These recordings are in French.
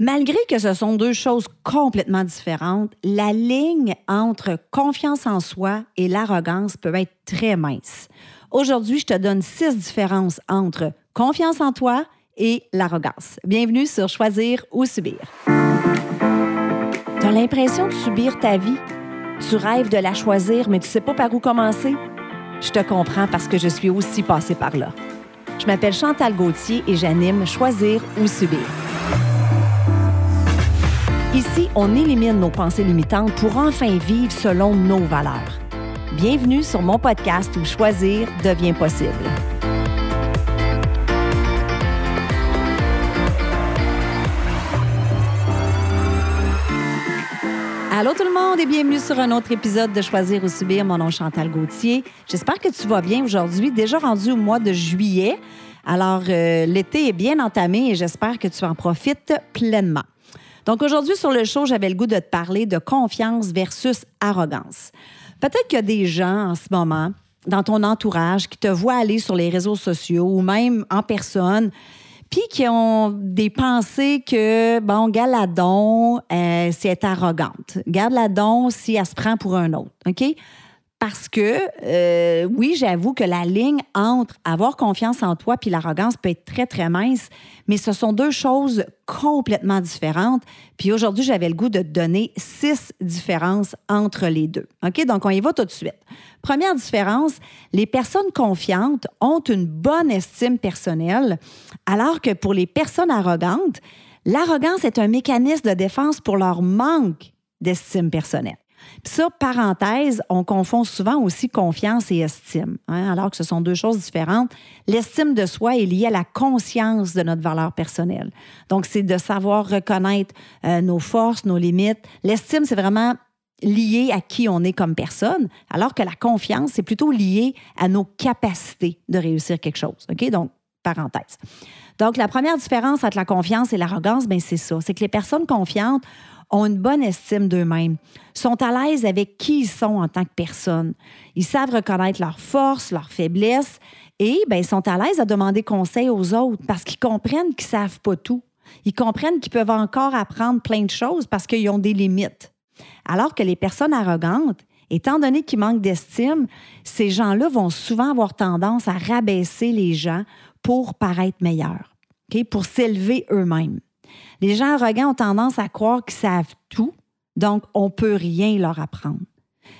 Malgré que ce sont deux choses complètement différentes, la ligne entre confiance en soi et l'arrogance peut être très mince. Aujourd'hui, je te donne six différences entre confiance en toi et l'arrogance. Bienvenue sur Choisir ou Subir. Tu as l'impression de subir ta vie? Tu rêves de la choisir, mais tu ne sais pas par où commencer? Je te comprends parce que je suis aussi passée par là. Je m'appelle Chantal Gauthier et j'anime Choisir ou Subir. Ici, on élimine nos pensées limitantes pour enfin vivre selon nos valeurs. Bienvenue sur mon podcast où choisir devient possible. Allô tout le monde et bienvenue sur un autre épisode de Choisir ou Subir. Mon nom est Chantal Gauthier. J'espère que tu vas bien aujourd'hui, déjà rendu au mois de juillet. Alors, euh, l'été est bien entamé et j'espère que tu en profites pleinement. Donc aujourd'hui sur le show, j'avais le goût de te parler de confiance versus arrogance. Peut-être qu'il y a des gens en ce moment dans ton entourage qui te voient aller sur les réseaux sociaux ou même en personne puis qui ont des pensées que, bon, Galadon, euh, c'est arrogante. Galadon si elle se prend pour un autre, OK? Parce que, euh, oui, j'avoue que la ligne entre avoir confiance en toi puis l'arrogance peut être très, très mince, mais ce sont deux choses complètement différentes. Puis aujourd'hui, j'avais le goût de te donner six différences entre les deux. OK? Donc, on y va tout de suite. Première différence, les personnes confiantes ont une bonne estime personnelle, alors que pour les personnes arrogantes, l'arrogance est un mécanisme de défense pour leur manque d'estime personnelle. Puis ça, parenthèse, on confond souvent aussi confiance et estime, hein, alors que ce sont deux choses différentes. L'estime de soi est liée à la conscience de notre valeur personnelle. Donc, c'est de savoir reconnaître euh, nos forces, nos limites. L'estime, c'est vraiment lié à qui on est comme personne, alors que la confiance, c'est plutôt lié à nos capacités de réussir quelque chose. OK? Donc, parenthèse. Donc, la première différence entre la confiance et l'arrogance, ben c'est ça. C'est que les personnes confiantes ont une bonne estime d'eux-mêmes, sont à l'aise avec qui ils sont en tant que personne. Ils savent reconnaître leurs forces, leurs faiblesses et ben, ils sont à l'aise à demander conseil aux autres parce qu'ils comprennent qu'ils ne savent pas tout. Ils comprennent qu'ils peuvent encore apprendre plein de choses parce qu'ils ont des limites. Alors que les personnes arrogantes, étant donné qu'ils manquent d'estime, ces gens-là vont souvent avoir tendance à rabaisser les gens pour paraître meilleurs, pour s'élever eux-mêmes. Les gens arrogants ont tendance à croire qu'ils savent tout, donc on ne peut rien leur apprendre.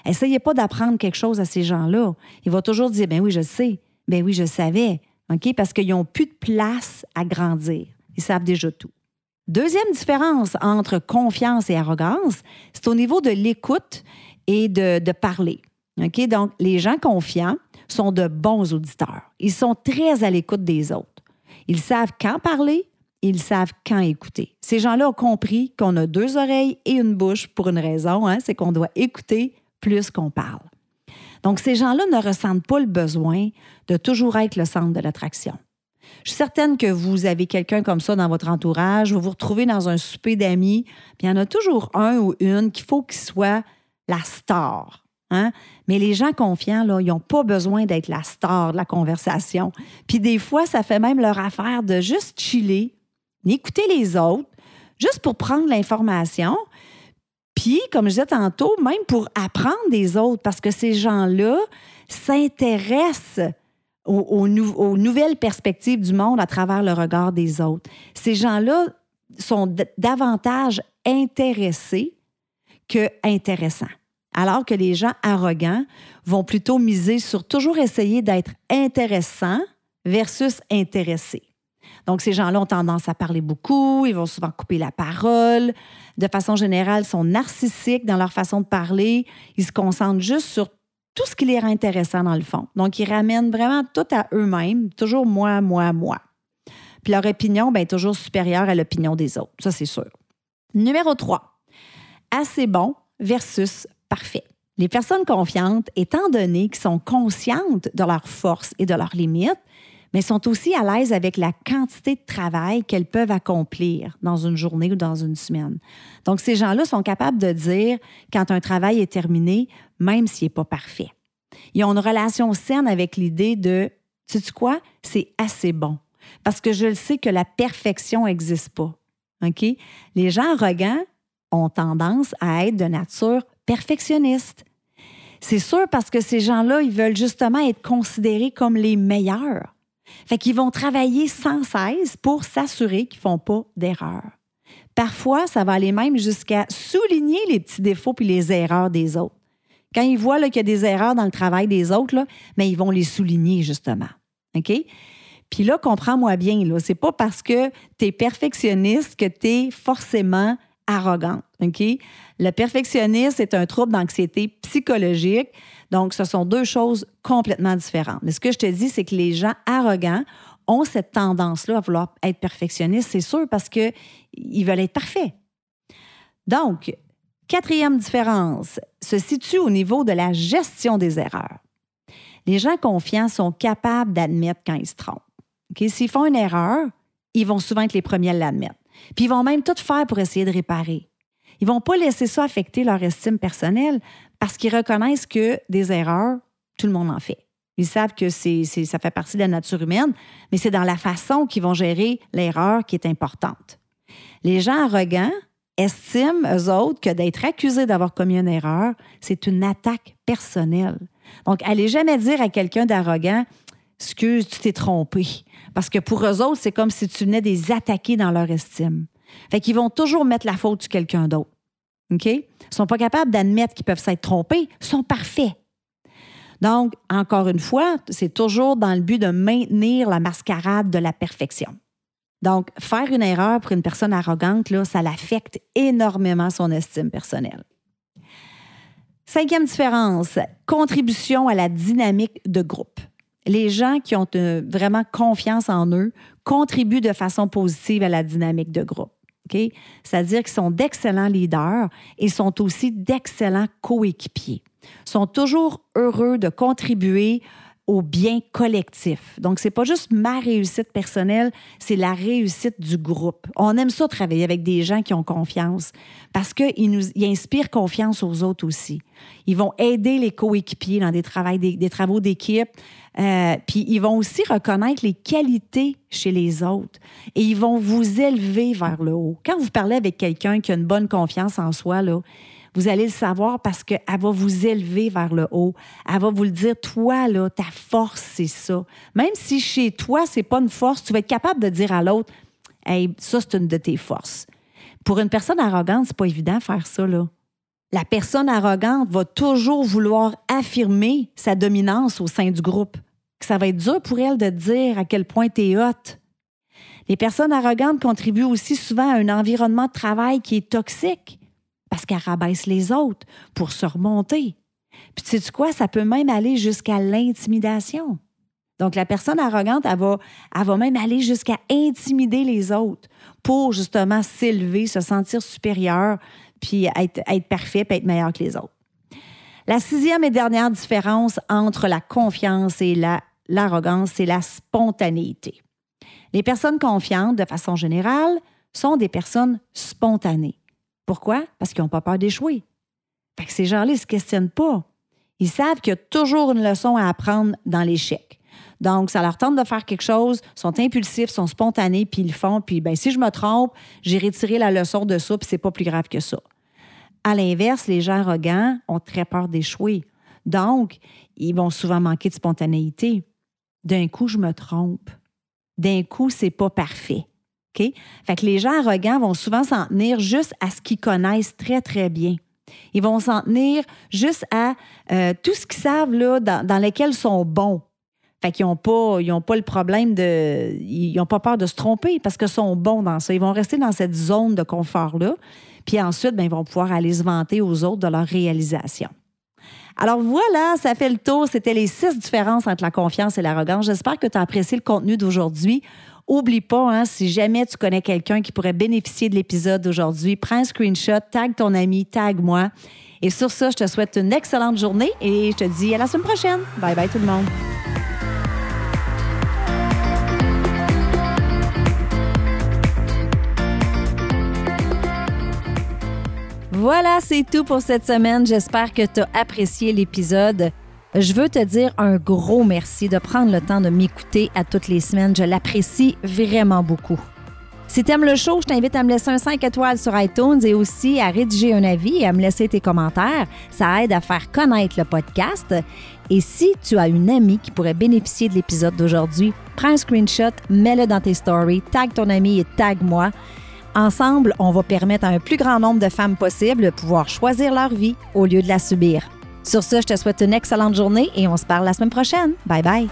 Essayez pas d'apprendre quelque chose à ces gens-là. Ils vont toujours dire Ben oui, je sais. Ben oui, je savais. OK? Parce qu'ils n'ont plus de place à grandir. Ils savent déjà tout. Deuxième différence entre confiance et arrogance, c'est au niveau de l'écoute et de, parler. Donc, les gens confiants sont de bons auditeurs. Ils sont très à l'écoute des autres. Ils savent quand parler, ils savent quand écouter. Ces gens-là ont compris qu'on a deux oreilles et une bouche pour une raison, hein, c'est qu'on doit écouter plus qu'on parle. Donc, ces gens-là ne ressentent pas le besoin de toujours être le centre de l'attraction. Je suis certaine que vous avez quelqu'un comme ça dans votre entourage, vous vous retrouvez dans un souper d'amis, puis il y en a toujours un ou une qu'il faut qu'il soit la star. Hein? Mais les gens confiants, ils n'ont pas besoin d'être la star de la conversation. Puis des fois, ça fait même leur affaire de juste chiller, écouter les autres, juste pour prendre l'information. Puis, comme je disais tantôt, même pour apprendre des autres, parce que ces gens-là s'intéressent aux, nouvelles perspectives du monde à travers le regard des autres. Ces gens-là sont davantage intéressés que intéressants. Alors que les gens arrogants vont plutôt miser sur toujours essayer d'être intéressants versus intéressés. Donc, ces gens-là ont tendance à parler beaucoup, ils vont souvent couper la parole. De façon générale, ils sont narcissiques dans leur façon de parler. Ils se concentrent juste sur tout ce qui les rend intéressants dans le fond. Donc, ils ramènent vraiment tout à eux-mêmes, toujours moi, moi, moi. Puis leur opinion, bien, est toujours supérieure à l'opinion des autres. Ça, c'est sûr. Numéro 3. Assez bon versus parfait. Les personnes confiantes, étant donné qu'ils sont conscientes de leurs forces et de leurs limites, mais sont aussi à l'aise avec la quantité de travail qu'elles peuvent accomplir dans une journée ou dans une semaine. Donc, ces gens-là sont capables de dire quand un travail est terminé, même s'il n'est pas parfait. Ils ont une relation saine avec l'idée de, sais-tu quoi, c'est assez bon. Parce que je le sais que la perfection n'existe pas. OK? Les gens arrogants ont tendance à être de nature perfectionniste. C'est sûr parce que ces gens-là, ils veulent justement être considérés comme les meilleurs. Fait qu'ils vont travailler sans cesse pour s'assurer qu'ils ne font pas d'erreurs. Parfois, ça va aller même jusqu'à souligner les petits défauts puis les erreurs des autres. Quand ils voient qu'il y a des erreurs dans le travail des autres, mais ils vont les souligner justement. OK? Puis là, comprends-moi bien, là, c'est pas parce que tu es perfectionniste que tu es forcément arrogante. OK? Le perfectionnisme est un trouble d'anxiété psychologique. Donc, ce sont deux choses complètement différentes. Mais ce que je te dis, c'est que les gens arrogants ont cette tendance-là à vouloir être perfectionnistes, c'est sûr, parce qu'ils veulent être parfaits. Donc, quatrième différence se situe au niveau de la gestion des erreurs. Les gens confiants sont capables d'admettre quand ils se trompent. S'ils font une erreur, ils vont souvent être les premiers à l'admettre. Puis ils vont même tout faire pour essayer de réparer. Ils vont pas laisser ça affecter leur estime personnelle parce qu'ils reconnaissent que des erreurs, tout le monde en fait. Ils savent que c'est, ça fait partie de la nature humaine, mais c'est dans la façon qu'ils vont gérer l'erreur qui est importante. Les gens arrogants estiment, eux autres, que d'être accusé d'avoir commis une erreur, c'est une attaque personnelle. Donc, allez jamais dire à quelqu'un d'arrogant, excuse, tu t'es trompé. Parce que pour eux autres, c'est comme si tu venais des attaquer dans leur estime. Fait qu'ils vont toujours mettre la faute sur quelqu'un d'autre. OK? Ils sont pas capables d'admettre qu'ils peuvent s'être trompés, ils sont parfaits. Donc, encore une fois, c'est toujours dans le but de maintenir la mascarade de la perfection. Donc, faire une erreur pour une personne arrogante, là, ça l'affecte énormément son estime personnelle. Cinquième différence, contribution à la dynamique de groupe. Les gens qui ont euh, vraiment confiance en eux contribuent de façon positive à la dynamique de groupe. C'est-à-dire qu'ils sont d'excellents leaders et sont aussi d'excellents coéquipiers. Sont toujours heureux de contribuer au bien collectif. Donc, c'est pas juste ma réussite personnelle, c'est la réussite du groupe. On aime ça travailler avec des gens qui ont confiance parce qu'ils nous ils inspirent confiance aux autres aussi. Ils vont aider les coéquipiers dans des, travaux d'équipe, euh, puis ils vont aussi reconnaître les qualités chez les autres et ils vont vous élever vers le haut. Quand vous parlez avec quelqu'un qui a une bonne confiance en soi, vous allez le savoir parce qu'elle va vous élever vers le haut. Elle va vous le dire, toi, là, ta force, c'est ça. Même si chez toi, c'est pas une force, tu vas être capable de dire à l'autre, hey, ça, c'est une de tes forces. Pour une personne arrogante, c'est pas évident de faire ça, là. La personne arrogante va toujours vouloir affirmer sa dominance au sein du groupe. Ça va être dur pour elle de dire à quel point tu es haute. Les personnes arrogantes contribuent aussi souvent à un environnement de travail qui est toxique parce qu'elle rabaisse les autres pour se remonter. Puis tu sais quoi, ça peut même aller jusqu'à l'intimidation. Donc la personne arrogante, elle va, elle va même aller jusqu'à intimider les autres pour justement s'élever, se sentir supérieur, puis être, être parfait, puis être meilleur que les autres. La sixième et dernière différence entre la confiance et l'arrogance, c'est la spontanéité. Les personnes confiantes, de façon générale, sont des personnes spontanées. Pourquoi? Parce qu'ils n'ont pas peur d'échouer. Fait que ces gens-là ne se questionnent pas. Ils savent qu'il y a toujours une leçon à apprendre dans l'échec. Donc, ça leur tente de faire quelque chose, sont impulsifs, sont spontanés, puis ils le font. Puis, ben, si je me trompe, j'ai retiré la leçon de ça, puis c'est pas plus grave que ça. À l'inverse, les gens arrogants ont très peur d'échouer. Donc, ils vont souvent manquer de spontanéité. D'un coup, je me trompe. D'un coup, c'est pas parfait. Fait que les gens arrogants vont souvent s'en tenir juste à ce qu'ils connaissent très, très bien. Ils vont s'en tenir juste à euh, tout ce qu'ils savent là, dans, dans lequel ils sont bons. Fait qu'ils n'ont pas, ils pas le problème de. Ils n'ont pas peur de se tromper parce qu'ils sont bons dans ça. Ils vont rester dans cette zone de confort-là. Puis ensuite, ben, ils vont pouvoir aller se vanter aux autres de leur réalisation. Alors voilà, ça fait le tour. C'était les six différences entre la confiance et l'arrogance. J'espère que tu as apprécié le contenu d'aujourd'hui. Oublie pas, hein, si jamais tu connais quelqu'un qui pourrait bénéficier de l'épisode d'aujourd'hui, prends un screenshot, tag ton ami, tag moi. Et sur ça, je te souhaite une excellente journée et je te dis à la semaine prochaine. Bye bye tout le monde. Voilà, c'est tout pour cette semaine. J'espère que tu as apprécié l'épisode. Je veux te dire un gros merci de prendre le temps de m'écouter à toutes les semaines. Je l'apprécie vraiment beaucoup. Si tu aimes le show, je t'invite à me laisser un 5 étoiles sur iTunes et aussi à rédiger un avis et à me laisser tes commentaires. Ça aide à faire connaître le podcast. Et si tu as une amie qui pourrait bénéficier de l'épisode d'aujourd'hui, prends un screenshot, mets-le dans tes stories, tag ton ami et tag moi. Ensemble, on va permettre à un plus grand nombre de femmes possible de pouvoir choisir leur vie au lieu de la subir. Sur ce, je te souhaite une excellente journée et on se parle la semaine prochaine. Bye bye.